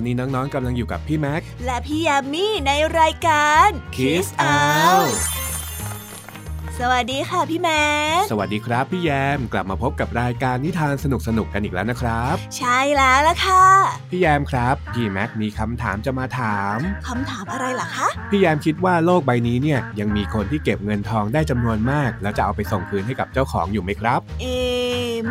อนนี้น้องๆกำลังอยู่กับพี่แม็ก และพี่ยามีในรายการ Kiss Out สวัสดีค่ะพี่แม็กสวัสดีครับพี่แยมกลับมาพบกับรายการนิทานสนุกๆกันอีกแล้วนะครับ ใช่แล้วล่ะค่ะ พี่แยมครับพี่แม็กมีคำถามจะมาถามคำถามอะไรล่ะคะพี่แยมคิดว่าโลกใบนี้เนี่ยยังมีคนที่เก็บเงินทองได้จำนวนมาก แล้วจะเอาไปส่งคืนให้กับเจ้าของอยู่ไหมครับ เอ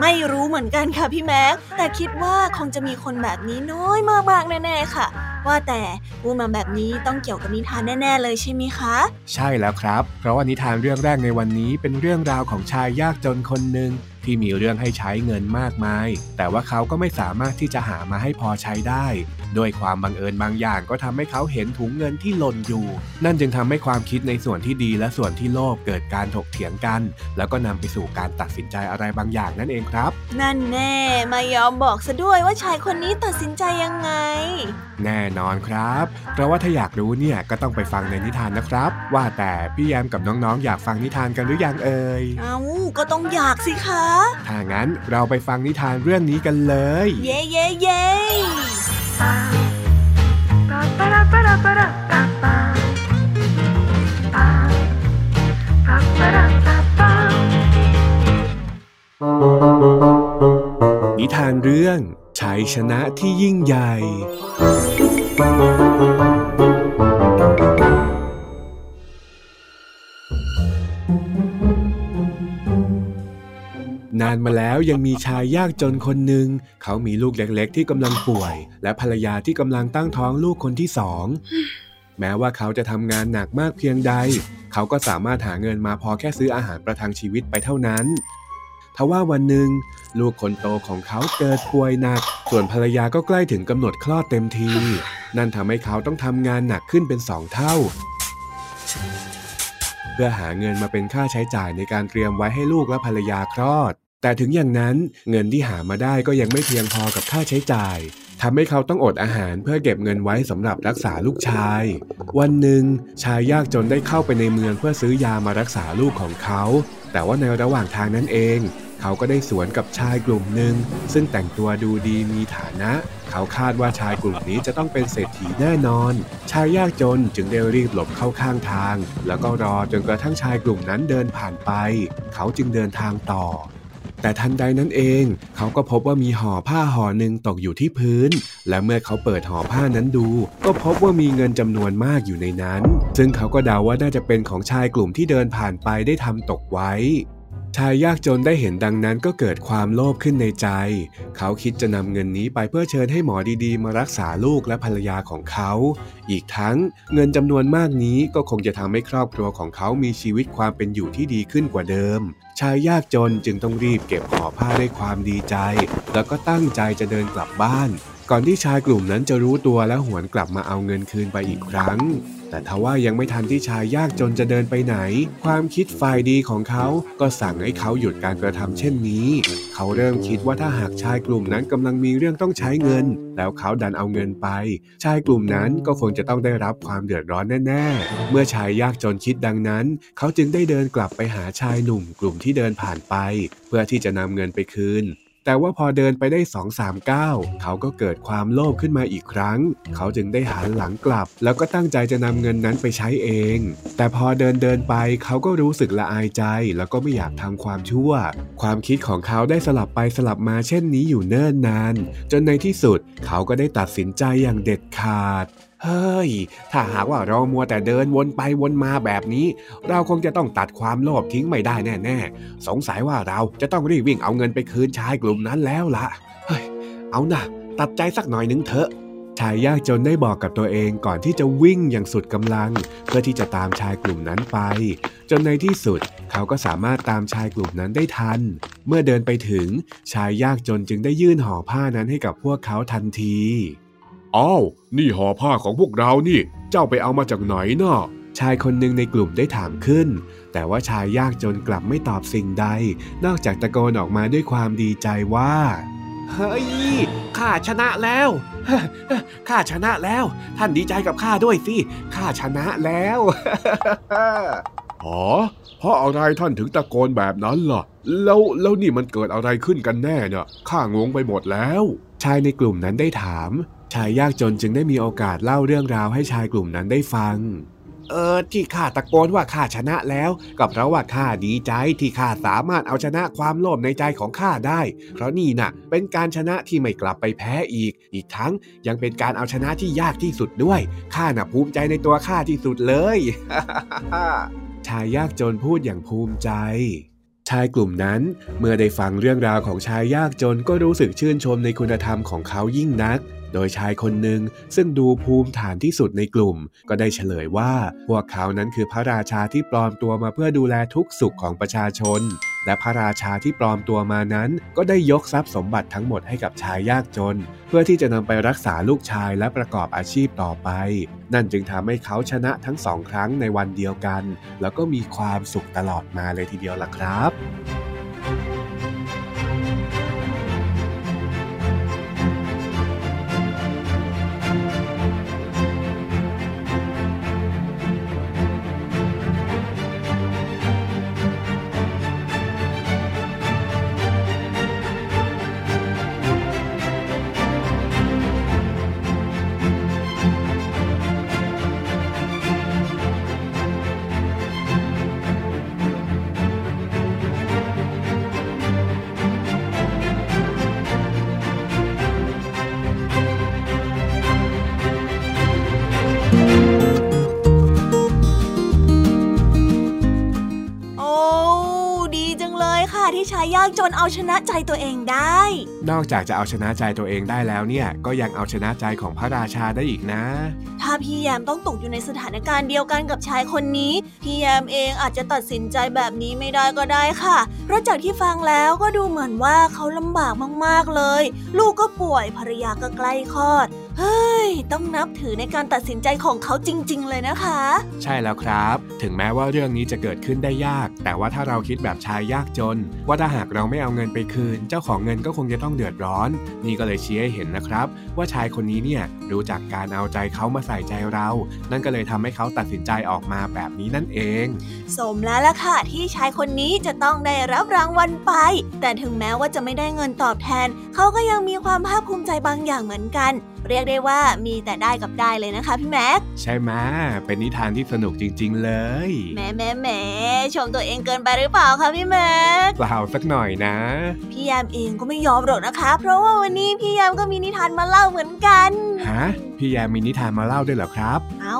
ไม่รู้เหมือนกันค่ะพี่แม็ก แต่คิดว่าคงจะมีคนแบบนี้น้อยมากๆแน่ๆค่ะ ว่าแต่พูดมาแบบนี้ต้องเกี่ยวกับนิทานแน่ๆเลยใช่ไหมคะ ใช่แล้วครับ เพราะว่านิทานเรื่องแรกในวันนี้เป็นเรื่องราวของชายยากจนคนหนึ่งที่มีเรื่องให้ใช้เงินมากมาย แต่ว่าเขาก็ไม่สามารถที่จะหามาให้พอใช้ได้ โดยความบังเอิญบางอย่างก็ทำให้เขาเห็นถุงเงินที่หล่นอยู่ นั่นจึงทำให้ความคิดในส่วนที่ดีและส่วนที่โลภเกิดการถกเถียงกัน แล้วก็นำไปสู่การตัดสินใจอะไรบางอย่างนั่นเองครับ นั่นแน่ไม่ยอมบอกซะด้วยว่าชายคนนี้ตัดสินใจยังไง แน่นอนครับเพราะว่าถ้าอยากรู้เนี่ยก็ต้องไปฟังในนิทานนะครับ ว่าแต่พี่แยมกับน้องๆ อยากฟังนิทานกันหรือยังเอ่ย เอ้าก็ต้องอยากสิคะถ้างั้นเราไปฟังนิทานเรื่องนี้กันเลย เย้เย้เย้นิทานเรื่องชัยชนะที่ยิ่งใหญ่ ยังมีชายยากจนคนหนึ่งเขามีลูกเล็กๆ ที่กำลังป่วย และภรรยาที่กำลังตั้งท้องลูกคนที่สองแม้ว่าเขาจะทำงานหนักมากเพียงใด เขาก็สามารถหาเงินมาพอแค่ซื้ออาหารประทังชีวิตไปเท่านั้นทว่าวันหนึ่งลูกคนโตของเขาเกิดป่วยหนัก ส่วนภรรยาก็ใกล้ถึงกำหนดคลอดเต็มที นั่นทำให้เขาต้องทำงานหนักขึ้นเป็นสองเท่า เพื่อหาเงินมาเป็นค่าใช้จ่ายในการเตรียมไว้ให้ลูกและภรรยาคลอด แต่ถึงอย่างนั้นเงินที่หามาได้ก็ยังไม่เพียงพอกับค่าใช้จ่ายทำให้เขาต้องอดอาหารเพื่อเก็บเงินไว้สำหรับรักษาลูกชาย วันหนึ่งชายยากจนได้เข้าไปในเมืองเพื่อซื้อยามารักษาลูกของเขา แต่ว่าในระหว่างทางนั้นเอง เขาก็ได้สวนกับชายกลุ่มหนึ่งซึ่งแต่งตัวดูดีมีฐานะ เขาคาดว่าชายกลุ่มนี้จะต้องเป็นเศรษฐีแน่นอน ชายยากจนจึงได้รีบหลบเข้าข้างทาง แล้วก็รอจนกระทั่งชายกลุ่มนั้นเดินผ่านไป เขาจึงเดินทางต่อ แต่ทันใดนั้นเอง เขาก็พบว่ามีห่อผ้าห่อหนึ่งตกอยู่ที่พื้น และเมื่อเขาเปิดห่อผ้านั้นดู ก็พบว่ามีเงินจำนวนมากอยู่ในนั้น ซึ่งเขาก็เดาว่าน่าจะเป็นของชายกลุ่มที่เดินผ่านไปได้ทำตกไว้ ชายยากจนได้เห็นดังนั้นก็เกิดความโลภขึ้นในใจ เขาคิดจะนำเงินนี้ไปเพื่อเชิญให้หมอดีๆ มารักษาลูกและภรรยาของเขา อีกทั้งเงินจำนวนมากนี้ก็คงจะทำให้ครอบครัวของเขามีชีวิตความเป็นอยู่ที่ดีขึ้นกว่าเดิม ชายยากจนจึงต้องรีบเก็บห่อผ้าด้วยความดีใจ แล้วก็ตั้งใจจะเดินกลับบ้าน ก่อนที่ชายกลุ่มนั้นจะรู้ตัวและหวนกลับมาเอาเงินคืนไปอีกครั้ง แต่ทว่ายังไม่ทันที่ชายยากจนจะเดินไปไหน ความคิดฝ่ายดีของเขาก็สั่งให้เขาหยุดการกระทำเช่นนี้ เขาเริ่มคิดว่าถ้าหากชายกลุ่มนั้นกำลังมีเรื่องต้องใช้เงิน แล้วเขาดันเอาเงินไป ชายกลุ่มนั้นก็คงจะต้องได้รับความเดือดร้อนแน่ๆ เมื่อชายยากจนคิดดังนั้น เขาจึงได้เดินกลับไปหาชายหนุ่มกลุ่มที่เดินผ่านไป เพื่อที่จะนำเงินไปคืน แต่ว่าพอเดินไปได้สองสามก้าวเขาก็เกิดความโลภขึ้นมาอีกครั้ง เขาจึงได้หันหลังกลับ แล้วก็ตั้งใจจะนำเงินนั้นไปใช้เอง แต่พอเดินเดินไปเขาก็รู้สึกละอายใจ แล้วก็ไม่อยากทำความชั่ว ความคิดของเขาได้สลับไปสลับมาเช่นนี้อยู่เนิ่นนาน จนในที่สุดเขาก็ได้ตัดสินใจอย่างเด็ดขาด เฮ้ย ถ้าหากว่าเรามัวแต่เดินวนไปวนมาแบบนี้ เราคงจะต้องตัดความโลภทิ้งไม่ได้แน่ ๆ สงสัยว่าเราจะต้องรีบวิ่งเอาเงินไปคืนชายกลุ่มนั้นแล้วละเฮ้ย เอานะตัดใจสักหน่อยนึงเถอะชายยากจนได้บอกกับตัวเองก่อนที่จะวิ่งอย่างสุดกำลัง เพื่อที่จะตามชายกลุ่มนั้นไป จนในที่สุดเขาก็สามารถตามชายกลุ่มนั้นได้ทัน เมื่อเดินไปถึงชายยากจนจึงได้ยื่นห่อผ้านั้นให้กับพวกเขาทันที อ้าวนี่ห่อผ้าของพวกเรานี่ เจ้าไปเอามาจากไหนเนาะชายคนหนึ่งในกลุ่มได้ถามขึ้น แต่ว่าชายยากจนกลับไม่ตอบสิ่งใด นอกจากตะโกนออกมาด้วยความดีใจว่า เฮ้ยขข้าชนะแล้ว ข้าชนะแล้ว ท่านดีใจกับข้าด้วยสิ ข้าชนะแล้ว อ๋อ เพราะอะไรท่านถึงตะโกนแบบนั้นล่ะ แล้วแล้วนี่มันเกิดอะไรขึ้นกันแน่เนี่ยข้างงไปหมดแล้ว ชายในกลุ่มนั้นได้ถาม ชายยากจนจึงได้มีโอกาสเล่าเรื่องราวให้ชายกลุ่มนั้นได้ฟัง เออที่ข้าตะโกนว่าข้าชนะแล้วก็เพราะว่าข้าดีใจที่ข้าสามารถเอาชนะความโลภในใจของข้าได้ เพราะนี่น่ะ เป็นการชนะที่ไม่กลับไปแพ้อีก อีกทั้งยังเป็นการเอาชนะที่ยากที่สุดด้วยข้าน่ะภูมิใจในตัวข้าที่สุดเลยชายยากจนพูดอย่างภูมิใจชายกลุ่มนั้นเมื่อได้ฟังเรื่องราวของชายยากจนก็รู้สึกชื่นชมในคุณธรรมของเขายิ่งนัก โดยชายคนหนึ่งซึ่งดูภูมิฐานที่สุดในกลุ่ม ก็ได้เฉลยว่า พวกเขานั้นคือพระราชาที่ปลอมตัวมาเพื่อดูแลทุกสุขของประชาชน และพระราชาที่ปลอมตัวมานั้น ก็ได้ยกทรัพย์สมบัติทั้งหมดให้กับชายยากจน เพื่อที่จะนำไปรักษาลูกชายและประกอบอาชีพต่อไป นั่นจึงทำให้เขาชนะทั้งสองครั้งในวันเดียวกัน แล้วก็มีความสุขตลอดมาเลยทีเดียวล่ะครับ ที่ชายยากจนเอาชนะใจตัวเองได้ นอกจากจะเอาชนะใจตัวเองได้แล้วเนี่ย ก็ยังเอาชนะใจของพระราชาได้อีกนะ ถ้าพี่แยมต้องตกอยู่ในสถานการณ์เดียวกันกับชายคนนี้ พี่แยมเองอาจจะตัดสินใจแบบนี้ไม่ได้ก็ได้ค่ะ เพราะจากที่ฟังแล้วก็ดูเหมือนว่าเขาลำบากมากๆเลย ลูกก็ป่วยภรรยาก็ใกล้คลอด เฮ้ย ต้องนับถือในการตัดสินใจของเขาจริง ๆ เลยนะคะ ใช่แล้วครับ ถึงแม้ว่าเรื่องนี้จะเกิดขึ้นได้ยาก แต่ว่าถ้าเราคิดแบบชายยากจน ว่าถ้าหากเราไม่เอาเงินไปคืน เจ้าของเงินก็คงจะต้องเดือดร้อน นี่ก็เลยชี้ให้เห็นนะครับ ว่าชายคนนี้เนี่ยรู้จักการเอาใจเขามาใส่ใจเรา นั่นก็เลยทำให้เขาตัดสินใจออกมาแบบนี้นั่นเอง สมแล้วล่ะค่ะที่ชายคนนี้จะต้องได้รับรางวัลไป แต่ถึงแม้ว่าจะไม่ได้เงินตอบแทน เขาก็ยังมีความภาคภูมิใจบางอย่างเหมือนกันเรียกได้ว่ามีแต่ได้กับได้เลยนะคะพี่แม็กใช่ไหมเป็นนิทานที่สนุกจริง ๆ เลยแหมแหมแหมชมตัวเองเกินไปหรือเปล่าคะพี่แม็กเปล่าสักหน่อยนะ พี่ยามเองก็ไม่ยอมหรอกนะคะ เพราะว่าวันนี้พี่ยามก็มีนิทานมาเล่าเหมือนกันฮะ พี่แยมมีนิทานมาเล่าด้วยเหรอครับ เอ้า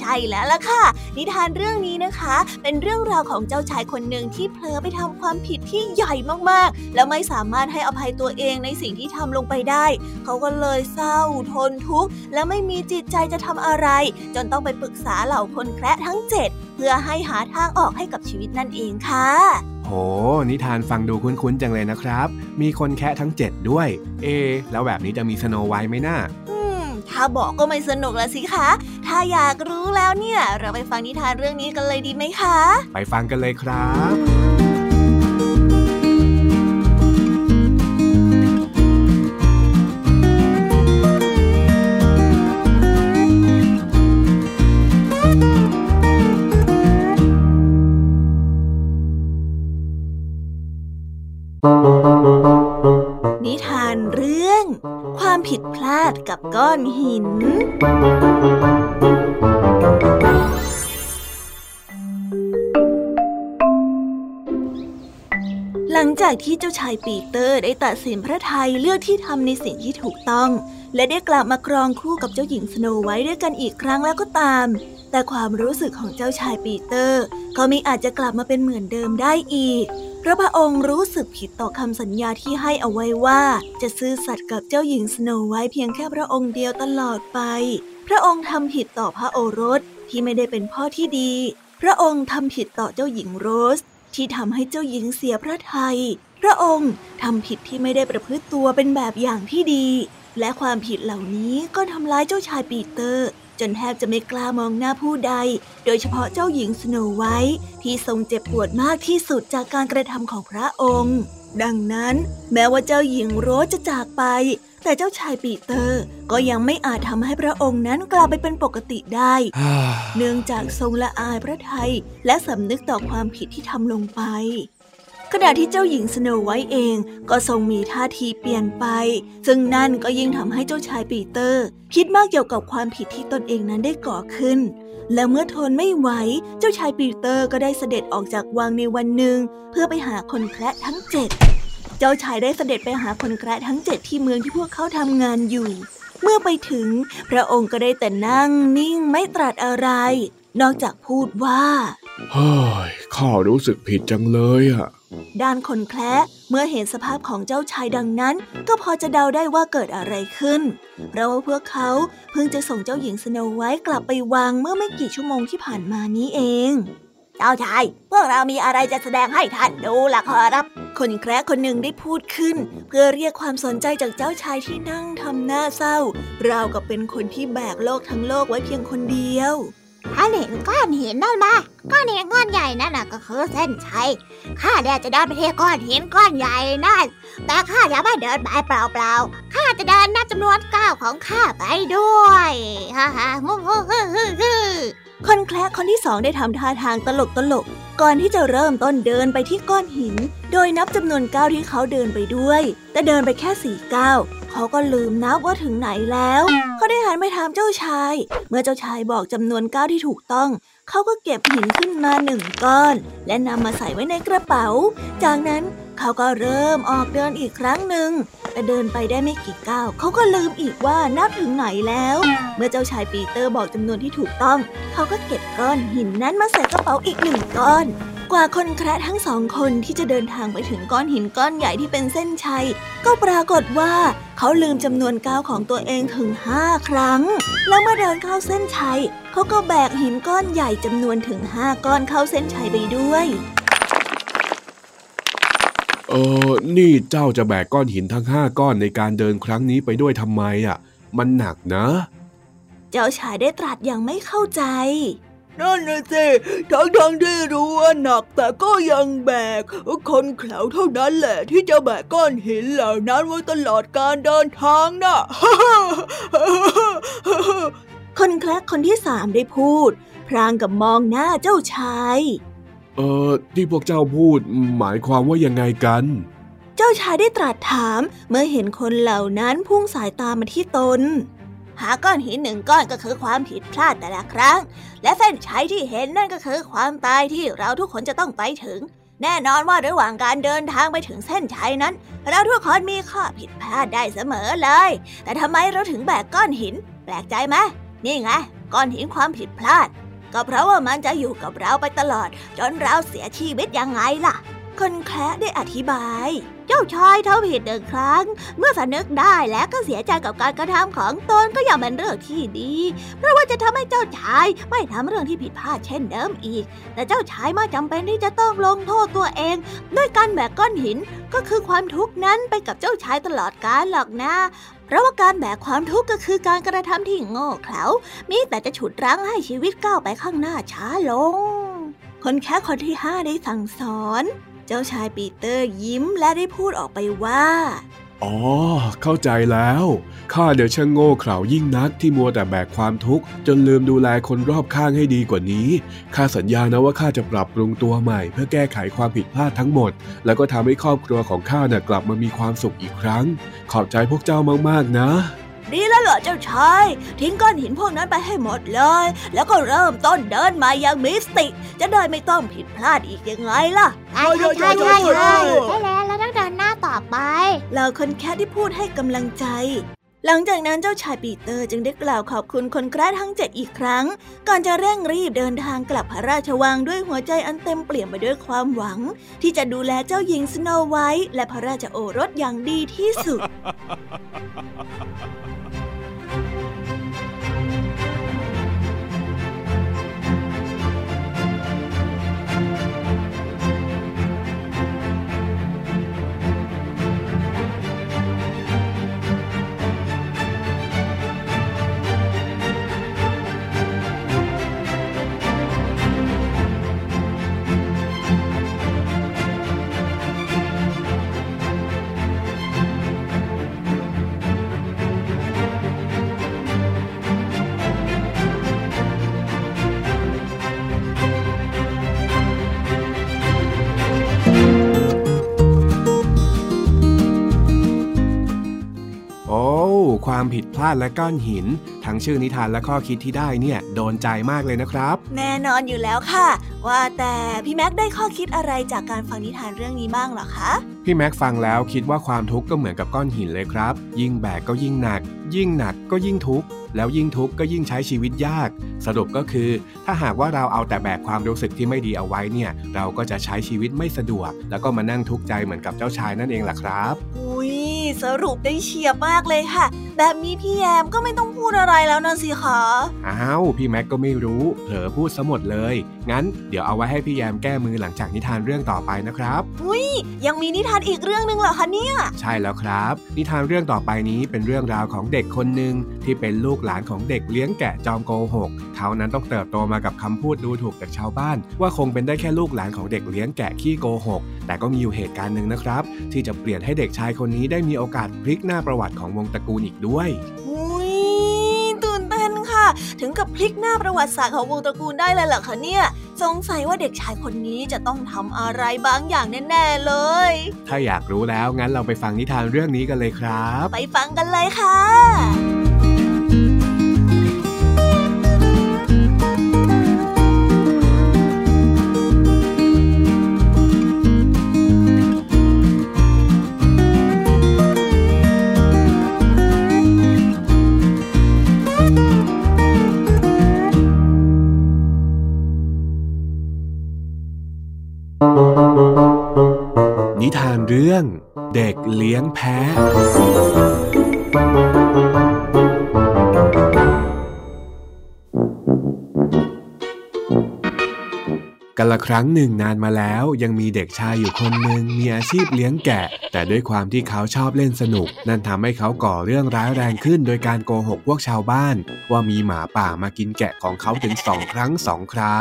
ใช่แล้วล่ะค่ะ นิทานเรื่องนี้นะคะ เป็นเรื่องราวของเจ้าชายคนหนึ่งที่เผลอไปทำความผิดที่ใหญ่มากๆ แล้วไม่สามารถให้อภัยตัวเองในสิ่งที่ทำลงไปได้ เขาก็เลยเศร้าทนทุกข์และไม่มีจิตใจจะทำอะไร จนต้องไปปรึกษาเหล่าคนแคระทั้งเจ็ดเพื่อให้หาทางออกให้กับชีวิตนั่นเองค่ะโห นิทานฟังดูคุ้นๆจังเลยนะครับ มีคนแคะทั้ง 7 ด้วย เอะแล้วแบบนี้จะมีสโนไวท์ไหมน่าอืม ถ้าบอกก็ไม่สนุกละสิคะ ถ้าอยากรู้แล้วเนี่ย เราไปฟังนิทานเรื่องนี้กันเลยดีไหมคะ ไปฟังกันเลยครับ ที่เจ้าชายปีเตอร์ได้ตัดสินพระทัยเลือกที่ทำในสิ่งที่ถูกต้อง และได้กลับมาครองคู่กับเจ้าหญิงสโนไวท์ด้วยกันอีกครั้งแล้วก็ตาม แต่ความรู้สึกของเจ้าชายปีเตอร์ก็ไม่อาจจะกลับมาเป็นเหมือนเดิมได้อีกเพราะพระองค์รู้สึกผิดต่อคำสัญญาที่ให้เอาไว้ว่า จะซื่อสัตย์กับเจ้าหญิงสโนไวท์เพียงแค่พระองค์เดียวตลอดไป พระองค์ทำผิดต่อพระโอรสที่ไม่ได้เป็นพ่อที่ดี พระองค์ทำผิดต่อเจ้าหญิงโรส ที่ทำให้เจ้าหญิงเสียพระทัย พระองค์ทำผิดที่ไม่ได้ประพฤติตัวเป็นแบบอย่างที่ดี และความผิดเหล่านี้ก็ทำร้ายเจ้าชายปีเตอร์ จนแทบจะไม่กล้ามองหน้าผู้ใด โดยเฉพาะเจ้าหญิงสโนไวท์ที่ทรงเจ็บปวดมากที่สุดจากการกระทำของพระองค์ ดังนั้น แม้ว่าเจ้าหญิงโรสจะจากไป แต่แต่เจ้าชายปีเตอร์ก็ยังไม่อาจทำให้พระองค์นั้นกลับไปเป็นปกติได้ เนื่องจากทรงละอายพระทัยและสำนึกต่อความผิดที่ทำลงไป ขณะที่เจ้าหญิงสโนไวท์เองก็ทรงมีท่าทีเปลี่ยนไป ซึ่งนั่นก็ยิ่งทำให้เจ้าชายปีเตอร์ คิดมากเกี่ยวกับความผิดที่ตนเองนั้นได้ก่อขึ้นและเมื่อทนไม่ไหว เจ้าชายปีเตอร์ก็ได้เสด็จออกจากวังในวันหนึ่ง เพื่อไปหาคนแคระทั้งเจ็ด เจ้าชายได้เสด็จไปหาคนแคระทั้งเจ็ดที่เมืองที่พวกเขาทำงานอยู่ เมื่อไปถึง พระองค์ก็ได้แต่นั่งนิ่งไม่ตรัสอะไร นอกจากพูดว่าเฮ้ยข้ารู้สึกผิดจังเลยอะด้านคนแคละเมื่อเห็นสภาพของเจ้าชายดังนั้น ก็พอจะเดาได้ว่าเกิดอะไรขึ้น เพราะว่าพวกเขาเพิ่งจะส่งเจ้าหญิงสโนไว้กลับไปวังเมื่อไม่กี่ชั่วโมงที่ผ่านมานี้เอง เจ้าชาย พวกเรามีอะไรจะแสดงให้ท่านดูล่ะขอรับ คนแคร์คนหนึ่งได้พูดขึ้น เพื่อเรียกความสนใจจากเจ้าชายที่นั่งทำหน้าเศร้าราวกับเป็นคนที่แบกโลกทั้งโลกไว้เพียงคนเดียวท่านเห็นก้อนหินนั่นไหมก้อนหินก้อนใหญ่นั่นน่ะก็คือเส้นชัยข้าเดี๋ยวจะเดินไปที่ก้อนหินก้อนใหญ่นั่นแต่ข้าอย่าไม่เดินไปเปล่าๆข้าจะเดินนับจำนวนก้าวของข้าไปด้วยฮ่าฮ่าฮู้ฮู้ฮู้ฮู้คน แคร์คนที่สองได้ทำท่าทางตลกตลก ก่อนที่จะเริ่มต้นเดินไปที่ก้อนหิน โดยนับจำนวนก้าวที่เขาเดินไปด้วย แต่เดินไปแค่สี่ก้าวเขาก็ลืมนับว่าถึงไหนแล้ว เขาได้หันไปถามเจ้าชาย เมื่อเจ้าชายบอกจำนวนก้าวที่ถูกต้อง เขาก็เก็บหินขึ้นมาหนึ่งก้อน และนำมาใส่ไว้ในกระเป๋า จากนั้น เขาก็เริ่มออกเดินอีกครั้งหนึ่ง แต่เดินไปได้ไม่กี่ก้าวเขาก็ลืมอีกว่านับถึงไหนแล้ว เมื่อเจ้าชายปีเตอร์บอกจำนวนที่ถูกต้อง เขาก็เก็บก้อนหินนั้นมาใส่กระเป๋าอีกหนึ่งก้อนกว่าคนแคระทั้งสองคนที่จะเดินทางไปถึงก้อนหินก้อนใหญ่ที่เป็นเส้นชัย ก็ปรากฏว่าเขาลืมจำนวนก้าวของตัวเองถึงห้าครั้ง แล้วเมื่อเดินเข้าเส้นชัย เขาก็แบกหินก้อนใหญ่จำนวนถึงห้าก้อนเข้าเส้นชัยไปด้วย เออ นี่เจ้าจะแบกก้อนหินทั้งห้าก้อนในการเดินครั้งนี้ไปด้วยทำไมอะ มันหนักนะ เจ้าชายได้ตรัสอย่างไม่เข้าใจ นั่นนะสิทั้งทั้งที่รู้ว่าหนักแต่ก็ยังแบก คนแขวเท่านั้นแหละที่จะแบกก้อนหินเหล่านั้นไว้ตลอดการเดินทางนะคนแคลกคนที่สามได้พูด พรางกับมองหน้าเจ้าชาย เออที่พวกเจ้าพูดหมายความว่ายังไงกัน เจ้าชายได้ตรัสถามเมื่อเห็นคนเหล่านั้นพุ่งสายตามาที่ตน หาก้อนหินหนึ่งก้อนก็คือความผิดพลาดแต่ละครั้ง และเส้นชัยที่เห็นนั่นก็คือความตายที่เราทุกคนจะต้องไปถึง แน่นอนว่าระหว่างการเดินทางไปถึงเส้นชัยนั้น เราทุกคนมีข้อผิดพลาดได้เสมอเลย แต่ทำไมเราถึงแบกก้อนหิน แปลกใจไหมนี่ไงก้อนหินความผิดพลาด ก็เพราะว่ามันจะอยู่กับเราไปตลอด จนเราเสียชีวิตยังไงล่ะ คนแคระได้อธิบาย เจ้าชายทำผิดหนึ่งครั้ง เมื่อสนึกได้แล้วก็เสียใจกับการกระทำของตนก็ยังเป็นเรื่องที่ดี เพราะว่าจะทำให้เจ้าชายไม่ทำเรื่องที่ผิดพลาดเช่นเดิมอีก แต่เจ้าชายไม่จำเป็นที่จะต้องลงโทษตัวเอง ด้วยการแบกก้อนหินก็คือความทุกข์นั้นไปกับเจ้าชายตลอดกาลหรอกนะเพราะว่าการแบกความทุกข์ก็คือการกระทำที่โง่เขลามีแต่จะฉุดรั้งให้ชีวิตก้าวไปข้างหน้าช้าลง คนแค่คนที่ห้าได้สั่งสอน เจ้าชายปีเตอร์ยิ้มและได้พูดออกไปว่า อ๋อ เข้าใจแล้ว ข้าเดี๋ยวช่างโง่เขลายิ่งนักที่มัวแต่แบกความทุกข์ จนลืมดูแลคนรอบข้างให้ดีกว่านี้ ข้าสัญญานะว่าข้าจะปรับปรุงตัวใหม่ เพื่อแก้ไขความผิดพลาดทั้งหมด แล้วก็ทำให้ครอบครัวของข้าเนี่ยกลับมามีความสุขอีกครั้ง ขอบใจพวกเจ้ามากๆนะ ดีแล้วเหรอเจ้าชาย ทิ้งก้อนหินพวกนั้นไปให้หมดเลย แล้วก็เริ่มต้นเดินมาอย่างมีสติก็จะได้ไม่ต้องผิดพลาดอีกยังไงล่ะใช่ใช่ใช่ใช่ใช่แล้วแล้วต้องเดินหน้าต่อไปเหล่าคนแคระที่พูดให้กำลังใจหลังจากนั้นเจ้าชายปีเตอร์จึงได้กล่าวขอบคุณคนแคระทั้งเจ็ดอีกครั้ง ก่อนจะเร่งรีบเดินทางกลับพระราชวังด้วยหัวใจอันเต็มเปี่ยมไปด้วยความหวัง ที่จะดูแลเจ้าหญิงสโนไวท์และพระราชโอรสอย่างดีที่สุด ผิดพลาดและก้อนหิน ทั้งชื่อนิทานและข้อคิดที่ได้เนี่ยโดนใจมากเลยนะครับ แน่นอนอยู่แล้วค่ะ ว่าแต่พี่แม็กได้ข้อคิดอะไรจากการฟังนิทานเรื่องนี้บ้างเหรอคะ พี่แม็กฟังแล้วคิดว่าความทุกข์ก็เหมือนกับก้อนหินเลยครับ ยิ่งแบกก็ยิ่งหนัก ยิ่งหนักก็ยิ่งทุกข์แล้วยิ่งทุกข์ก็ยิ่งใช้ชีวิตยาก สรุปก็คือ ถ้าหากว่าเราเอาแต่แบกความรู้สึกที่ไม่ดีเอาไว้เนี่ย เราก็จะใช้ชีวิตไม่สะดวก แล้วก็มานั่งทุกข์ใจเหมือนกับเจ้าชายนั่นเองล่ะครับ อุ้ยสรุปได้เฉียบมากเลยค่ะ แบบนี้พี่แยมก็ไม่ต้องพูดอะไรแล้วนะสิคะอ้าวพี่แม็กก็ไม่รู้เผลอพูดซะหมดเลย งั้นเดี๋ยวเอาไว้ให้พี่แยมแก้มือหลังจากนิทานเรื่องต่อไปนะครับอุ้ยยังมีนิทานอีกเรื่องหนึ่งเหรอคะเนี่ยใช่แล้วครับ นิทานเรื่องต่อไปนี้เป็นเรื่องราวของเด็ก็กคนหนึ่งที่เป็นลูกหลานของเด็กเลี้ยงแกะจอมโกหก เขานั้นต้องเติบโตมากับคำพูดดูถูกจากชาวบ้าน ว่าคงเป็นได้แค่ลูกหลานของเด็กเลี้ยงแกะขี้โกหก แต่ก็มีอยู่เหตุการณ์หนึ่งนะครับ ที่จะเปลี่ยนให้เด็กชายคนนี้ได้มีโอกาสพลิกหน้าประวัติของวงตระกูลอีกด้วย ถึงกับพลิกหน้าประวัติศาสตร์ของวงตระกูลได้เลยเหรอคะเนี่ย สงสัยว่าเด็กชายคนนี้จะต้องทำอะไรบางอย่างแน่ๆเลย ถ้าอยากรู้แล้วงั้นเราไปฟังนิทานเรื่องนี้กันเลยครับ ไปฟังกันเลยค่ะ เด็กเลี้ยงแพะกันละครั้งหนึ่งนานมาแล้วยังมีเด็กชายอยู่คนหนึ่งมีอาชีพเลี้ยงแกะ แต่ด้วยความที่เขาชอบเล่นสนุก นั่นทำให้เขาก่อเรื่องร้ายแรงขึ้น โดยการโกหกพวกชาวบ้าน ว่ามีหมาป่ามากินแกะของเขาถึงสองครั้งสองครา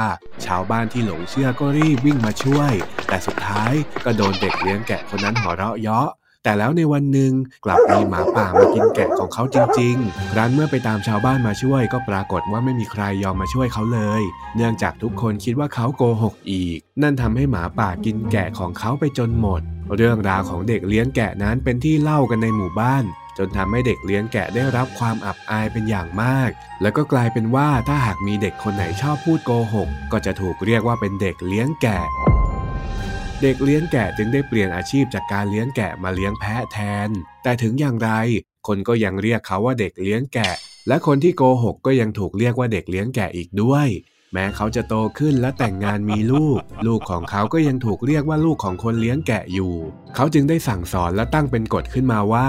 ชาวบ้านที่หลงเชื่อก็รีบวิ่งมาช่วย แต่สุดท้ายก็โดนเด็กเลี้ยงแกะคนนั้นหัวเราะเยาะ แต่แล้วในวันหนึ่งกลับมีหมาป่ามากินแกะของเขาจริงๆครั้นเมื่อไปตามชาวบ้านมาช่วย ก็ปรากฏว่าไม่มีใครยอมมาช่วยเขาเลย เนื่องจากทุกคนคิดว่าเขาโกหกอีก นั่นทำให้หมาป่ากินแกะของเขาไปจนหมด เรื่องราวของเด็กเลี้ยงแกะนั้นเป็นที่เล่ากันในหมู่บ้านจนทำให้เด็กเลี้ยงแกะได้รับความอับอายเป็นอย่างมาก แล้วก็กลายเป็นว่าถ้าหากมีเด็กคนไหนชอบพูดโกหก ก็จะถูกเรียกว่าเป็นเด็กเลี้ยงแกะ เด็กเลี้ยงแกะจึงได้เปลี่ยนอาชีพจากการเลี้ยงแกะมาเลี้ยงแพะแทน แต่ถึงอย่างไร คนก็ยังเรียกเขาว่าเด็กเลี้ยงแกะ และคนที่โกหกก็ยังถูกเรียกว่าเด็กเลี้ยงแกะอีกด้วย แม้เขาจะโตขึ้นและแต่งงานมีลูก ลูกของเขาก็ยังถูกเรียกว่าลูกของคนเลี้ยงแกะอยู่ เขาจึงได้สั่งสอนและตั้งเป็นกฎขึ้นมาว่า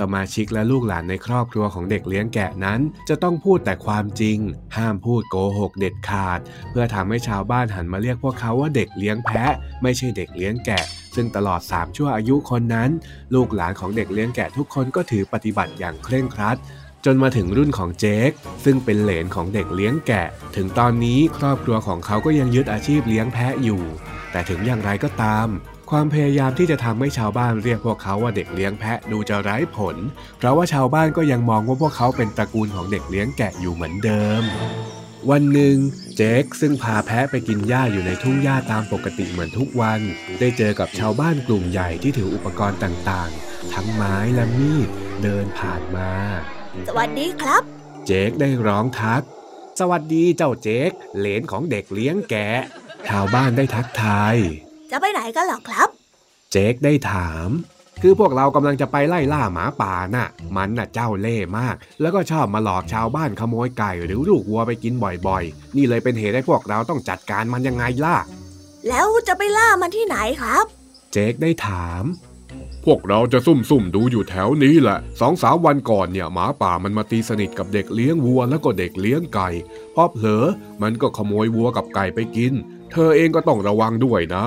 สมาชิกและลูกหลานในครอบครัวของเด็กเลี้ยงแกะนั้น จะต้องพูดแต่ความจริง ห้ามพูดโกหกเด็ดขาด เพื่อทำให้ชาวบ้านหันมาเรียกพวกเขาว่าเด็กเลี้ยงแพะ ไม่ใช่เด็กเลี้ยงแกะซึ่งตลอด 3 ชั่วอายุคนนั้น ลูกหลานของเด็กเลี้ยงแกะทุกคนก็ถือปฏิบัติอย่างเคร่งครัด จนมาถึงรุ่นของเจคซึ่งเป็นเหลนของเด็กเลี้ยงแกะ ถึงตอนนี้ครอบครัวของเขาก็ยังยึดอาชีพเลี้ยงแพะอยู่ แต่ถึงอย่างไรก็ตาม ความพยายามที่จะทำให้ชาวบ้านเรียกพวกเขาว่าเด็กเลี้ยงแพะดูจะไร้ผล เพราะว่าชาวบ้านก็ยังมองว่าพวกเขาเป็นตระกูลของเด็กเลี้ยงแกะอยู่เหมือนเดิมวันหนึ่งเจคซึ่งพาแพะไปกินหญ้าอยู่ในทุ่งหญ้าตามปกติเหมือนทุกวัน ได้เจอกับชาวบ้านกลุ่มใหญ่ที่ถืออุปกรณ์ต่างๆ ทั้งไม้และมีดเดินผ่านมา สวัสดีครับ เจคได้ร้องทัก สวัสดีเจ้าเจคเหลนของเด็กเลี้ยงแกะชาวบ้านได้ทักทาย จะไปไหนกันเหรอครับ เจคได้ถาม คือพวกเรากำลังจะไปไล่ล่าหมาป่าน่ะ มันน่ะเจ้าเล่ห์มาก แล้วก็ชอบมาหลอกชาวบ้านขโมยไก่หรือลูกวัวไปกินบ่อยๆ นี่เลยเป็นเหตุให้พวกเราต้องจัดการมันยังไงล่ะ แล้วจะไปล่ามันที่ไหนครับ เจคได้ถาม พวกเราจะซุ่มซุ่มๆดูอยู่แถวนี้แหละสองสามวันก่อนเนี่ยหมาป่ามันมาตีสนิทกับเด็กเลี้ยงวัวแล้วก็เด็กเลี้ยงไก่พอเผลอมันก็ขโมยวัวกับไก่ไปกิน เธอเองก็ต้องระวังด้วยนะ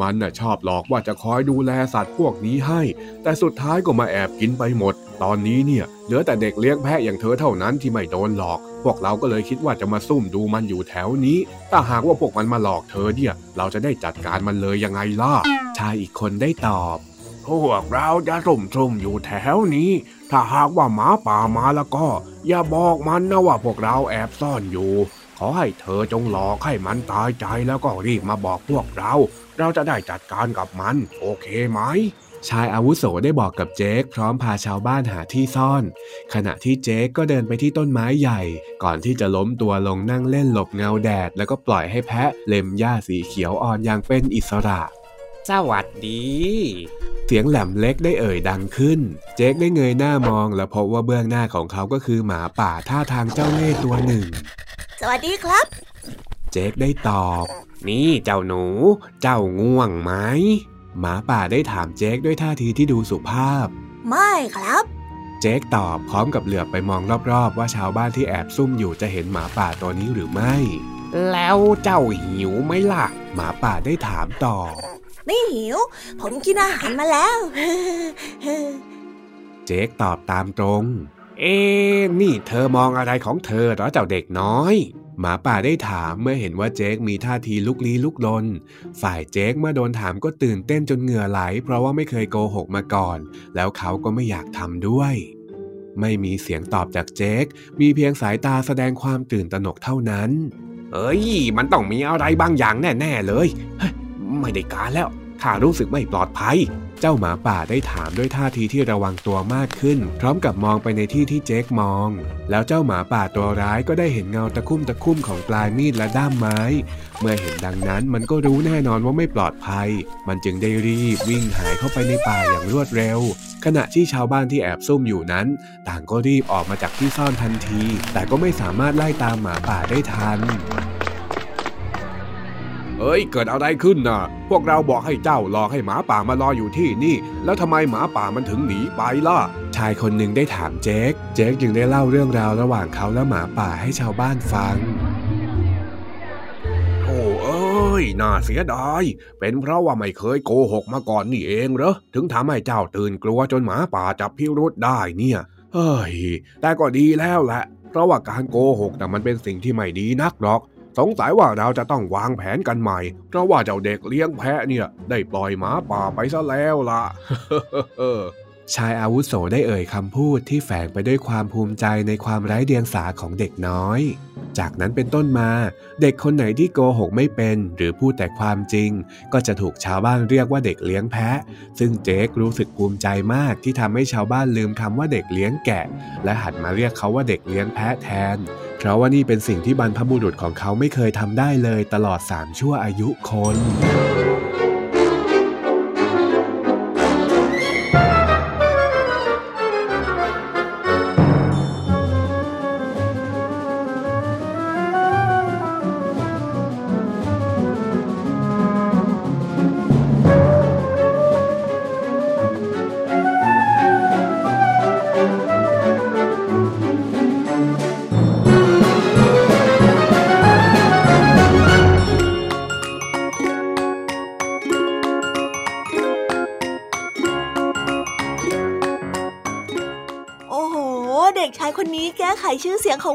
มันน่ะชอบหลอกว่าจะคอยดูแลสัตว์พวกนี้ให้ แต่สุดท้ายก็มาแอบกินไปหมด ตอนนี้เนี่ยเหลือแต่เด็กเลี้ยงแพะอย่างเธอเท่านั้นที่ไม่โดนหลอก พวกเราก็เลยคิดว่าจะมาซุ่มดูมันอยู่แถวนี้ถ้าหากว่าพวกมันมาหลอกเธอเนี่ย เราจะได้จัดการมันเลยยังไงล่ะชายอีกคนได้ตอบ พวกเราจะซุ่มซุ่มๆอยู่แถวนี้ ถ้าหากว่าหมาป่ามาแล้วก็ อย่าบอกมันนะว่าพวกเราแอบซ่อนอยู่ ขอให้เธอจงหลอกให้มันตายใจแล้วก็รีบมาบอกพวกเรา เราจะได้จัดการกับมัน โอเคไหมชายอาวุโสได้บอกกับเจคพร้อมพาชาวบ้านหาที่ซ่อน ขณะที่เจคก็เดินไปที่ต้นไม้ใหญ่ ก่อนที่จะล้มตัวลงนั่งเล่นหลบเงาแดด แล้วก็ปล่อยให้แพะเล็มหญ้าสีเขียวอ่อนอย่างเป็นอิสระ สวัสดี เสียงแหลมเล็กได้เอ่ยดังขึ้น เจคได้เงยหน้ามองและพบว่าเบื้องหน้าของเขาก็คือหมาป่าท่าทางเจ้าเล่ห์ตัวหนึ่ง สวัสดีครับ เจคได้ตอบ นี่เจ้าหนู เจ้าง่วงไหม หมาป่าได้ถามเจคด้วยท่าทีที่ดูสุภาพ ไม่ครับเจคตอบพร้อมกับเหลือบไปมองรอบๆ ว่าชาวบ้านที่แอบซุ่มอยู่จะเห็นหมาป่าตัวนี้หรือไม่ แล้วเจ้าหิวไหมล่ะ หมาป่าได้ถามต่อ ไม่หิว ผมกินอาหารมาแล้ว เจคตอบตามตรง เอ๊นี่เธอมองอะไรของเธอเหรอเจ้าเด็กน้อย หมาป่าได้ถามเมื่อเห็นว่าเจคมีท่าทีลุกลี้ลุกลน ฝ่ายเจคเมื่อโดนถามก็ตื่นเต้นจนเหงื่อไหล เพราะว่าไม่เคยโกหกมาก่อน แล้วเขาก็ไม่อยากทำด้วยไม่มีเสียงตอบจากเจค มีเพียงสายตาแสดงความตื่นตระหนกเท่านั้น เอ้ย มันต้องมีอะไรบางอย่างแน่ ๆ เลยเฮ้ย ไม่ได้การแล้วข้ารู้สึกไม่ปลอดภัย เจ้าหมาป่าได้ถามด้วยท่าทีที่ระวังตัวมากขึ้น พร้อมกับมองไปในที่ที่เจคมอง แล้วเจ้าหมาป่าตัวร้ายก็ได้เห็นเงาตะคุ่มตะคุ่มของปลายมีดและด้ามไม้ เมื่อเห็นดังนั้นมันก็รู้แน่นอนว่าไม่ปลอดภัย มันจึงได้รีบวิ่งหายเข้าไปในป่าอย่างรวดเร็ว ขณะที่ชาวบ้านที่แอบซุ่มอยู่นั้น ต่างก็รีบออกมาจากที่ซ่อนทันที แต่ก็ไม่สามารถไล่ตามหมาป่าได้ทัน เอ้ย เกิดอะไรขึ้นน่ะ พวกเราบอกให้เจ้าหลอกให้หมาป่ามารออยู่ที่นี่ แล้วทำไมหมาป่ามันถึงหนีไปล่ะ ชายคนหนึ่งได้ถามเจค เจคจึงได้เล่าเรื่องราวระหว่างเขาและหมาป่าให้ชาวบ้านฟัง โอ้เอ้ย น่าเสียดาย เป็นเพราะว่าไม่เคยโกหกมาก่อนนี่เองเหรอ ถึงทำให้เจ้าตื่นกลัวจนหมาป่าจับพิรุษได้เนี่ย เฮ้ย แต่ก็ดีแล้วแหละ เพราะว่าการโกหกแต่ะมันเป็นสิ่งที่ไม่ดีนักหรอก สงสัยว่าเราจะต้องวางแผนกันใหม่ เพราะว่าเจ้าเด็กเลี้ยงแพะเนี่ย ได้ปล่อยหมาป่าไปซะแล้วล่ะ ชายอาวุโสได้เอ่ยคำพูดที่แฝงไปด้วยความภูมิใจในความไร้เดียงสาของเด็กน้อย จากนั้นเป็นต้นมา เด็กคนไหนที่โกหกไม่เป็น หรือพูดแต่ความจริง ก็จะถูกชาวบ้านเรียกว่าเด็กเลี้ยงแพะ ซึ่งเจครู้สึกภูมิใจมากที่ทำให้ชาวบ้านลืมคำว่าเด็กเลี้ยงแกะ และหันมาเรียกเขาว่าเด็กเลี้ยงแพะแทน เพราะว่านี่เป็นสิ่งที่บรรพบุรุษของเขาไม่เคยทำได้เลยตลอดสามชั่วอายุคน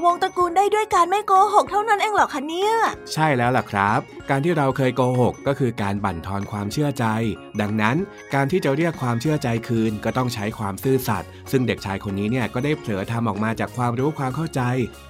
วงตระกูลได้ด้วยการไม่โก หกเท่านั้นเองเหรอคะเนี่ย ใช่แล้วล่ะครับ การที่เราเคยโกหกก็คือการบั่นทอนความเชื่อใจ ดังนั้นการที่จะเรียกความเชื่อใจคืนก็ต้องใช้ความซื่อสัตย์ซึ่งเด็กชายคนนี้เนี่ยก็ได้เผลอทำออกมาจากความรู้ความเข้าใจ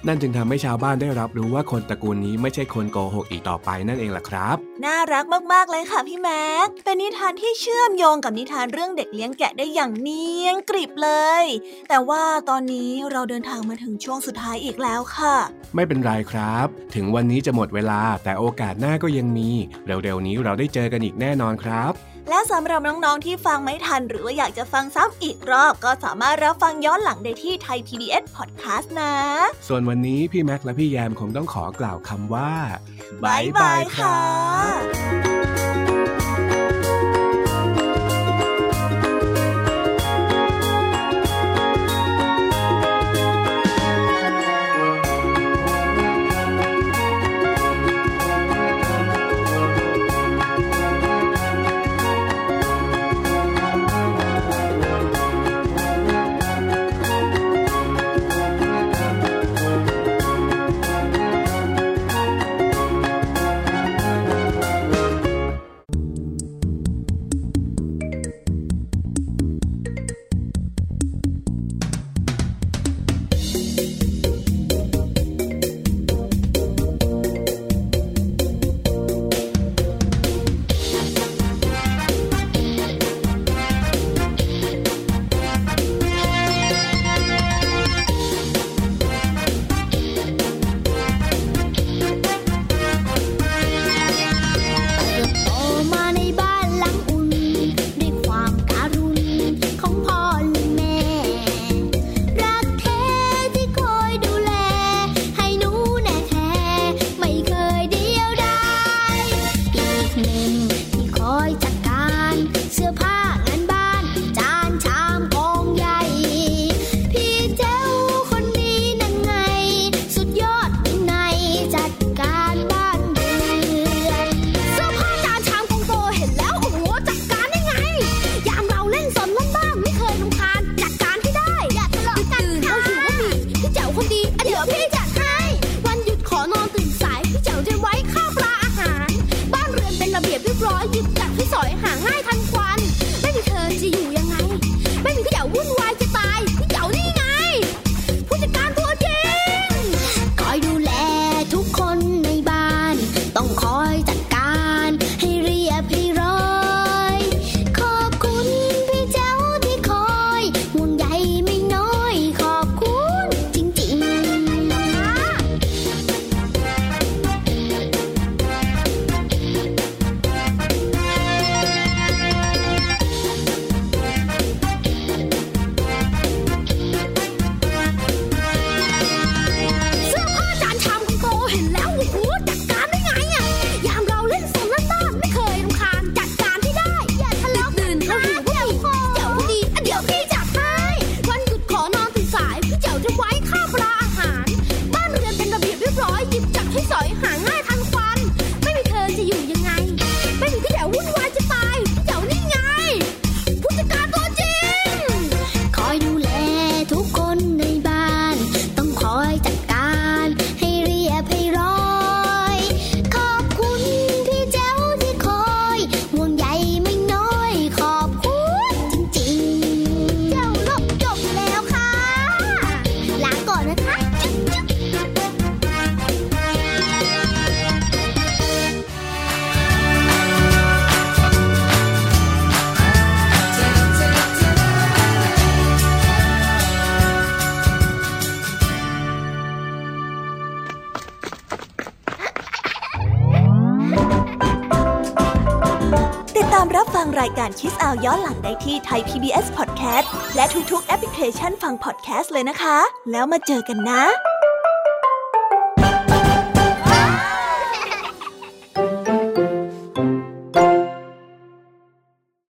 นั่นจึงทำให้ชาวบ้านได้รับรู้ว่าคนตระกูลนี้ไม่ใช่คนโกหกอีกต่อไปนั่นเองล่ะครับ น่ารักมากๆเลยค่ะพี่แม็กเป็นนิทานที่เชื่อมโยงกับนิทานเรื่องเด็กเลี้ยงแกะได้อย่างเนียนกริบเลย แต่ว่าตอนนี้เราเดินทางมาถึงช่วงสุดท้ายอีกแล้วค่ะ ไม่เป็นไรครับ ถึงวันนี้จะหมดเวลาแต่โอกาสหน้าก็ยังมี เร็วๆนี้เราได้เจอกันอีกแน่นอนครับ และสำหรับน้องๆที่ฟังไม่ทัน หรือว่าอยากจะฟังซ้ำอีกรอบ ก็สามารถรับฟังย้อนหลังได้ที่ไทย PBS Podcast นะ ส่วนวันนี้พี่แม็กและพี่แยมคงต้องขอกล่าวคำว่าบ๊ายบายค่ะ「 การคิสอาย้อนหลังได้ที่ไทย PBS Podcast และทุกๆแอปพลิเคชันฟังพอดแคสต์เลยนะคะ แล้วมาเจอกันนะ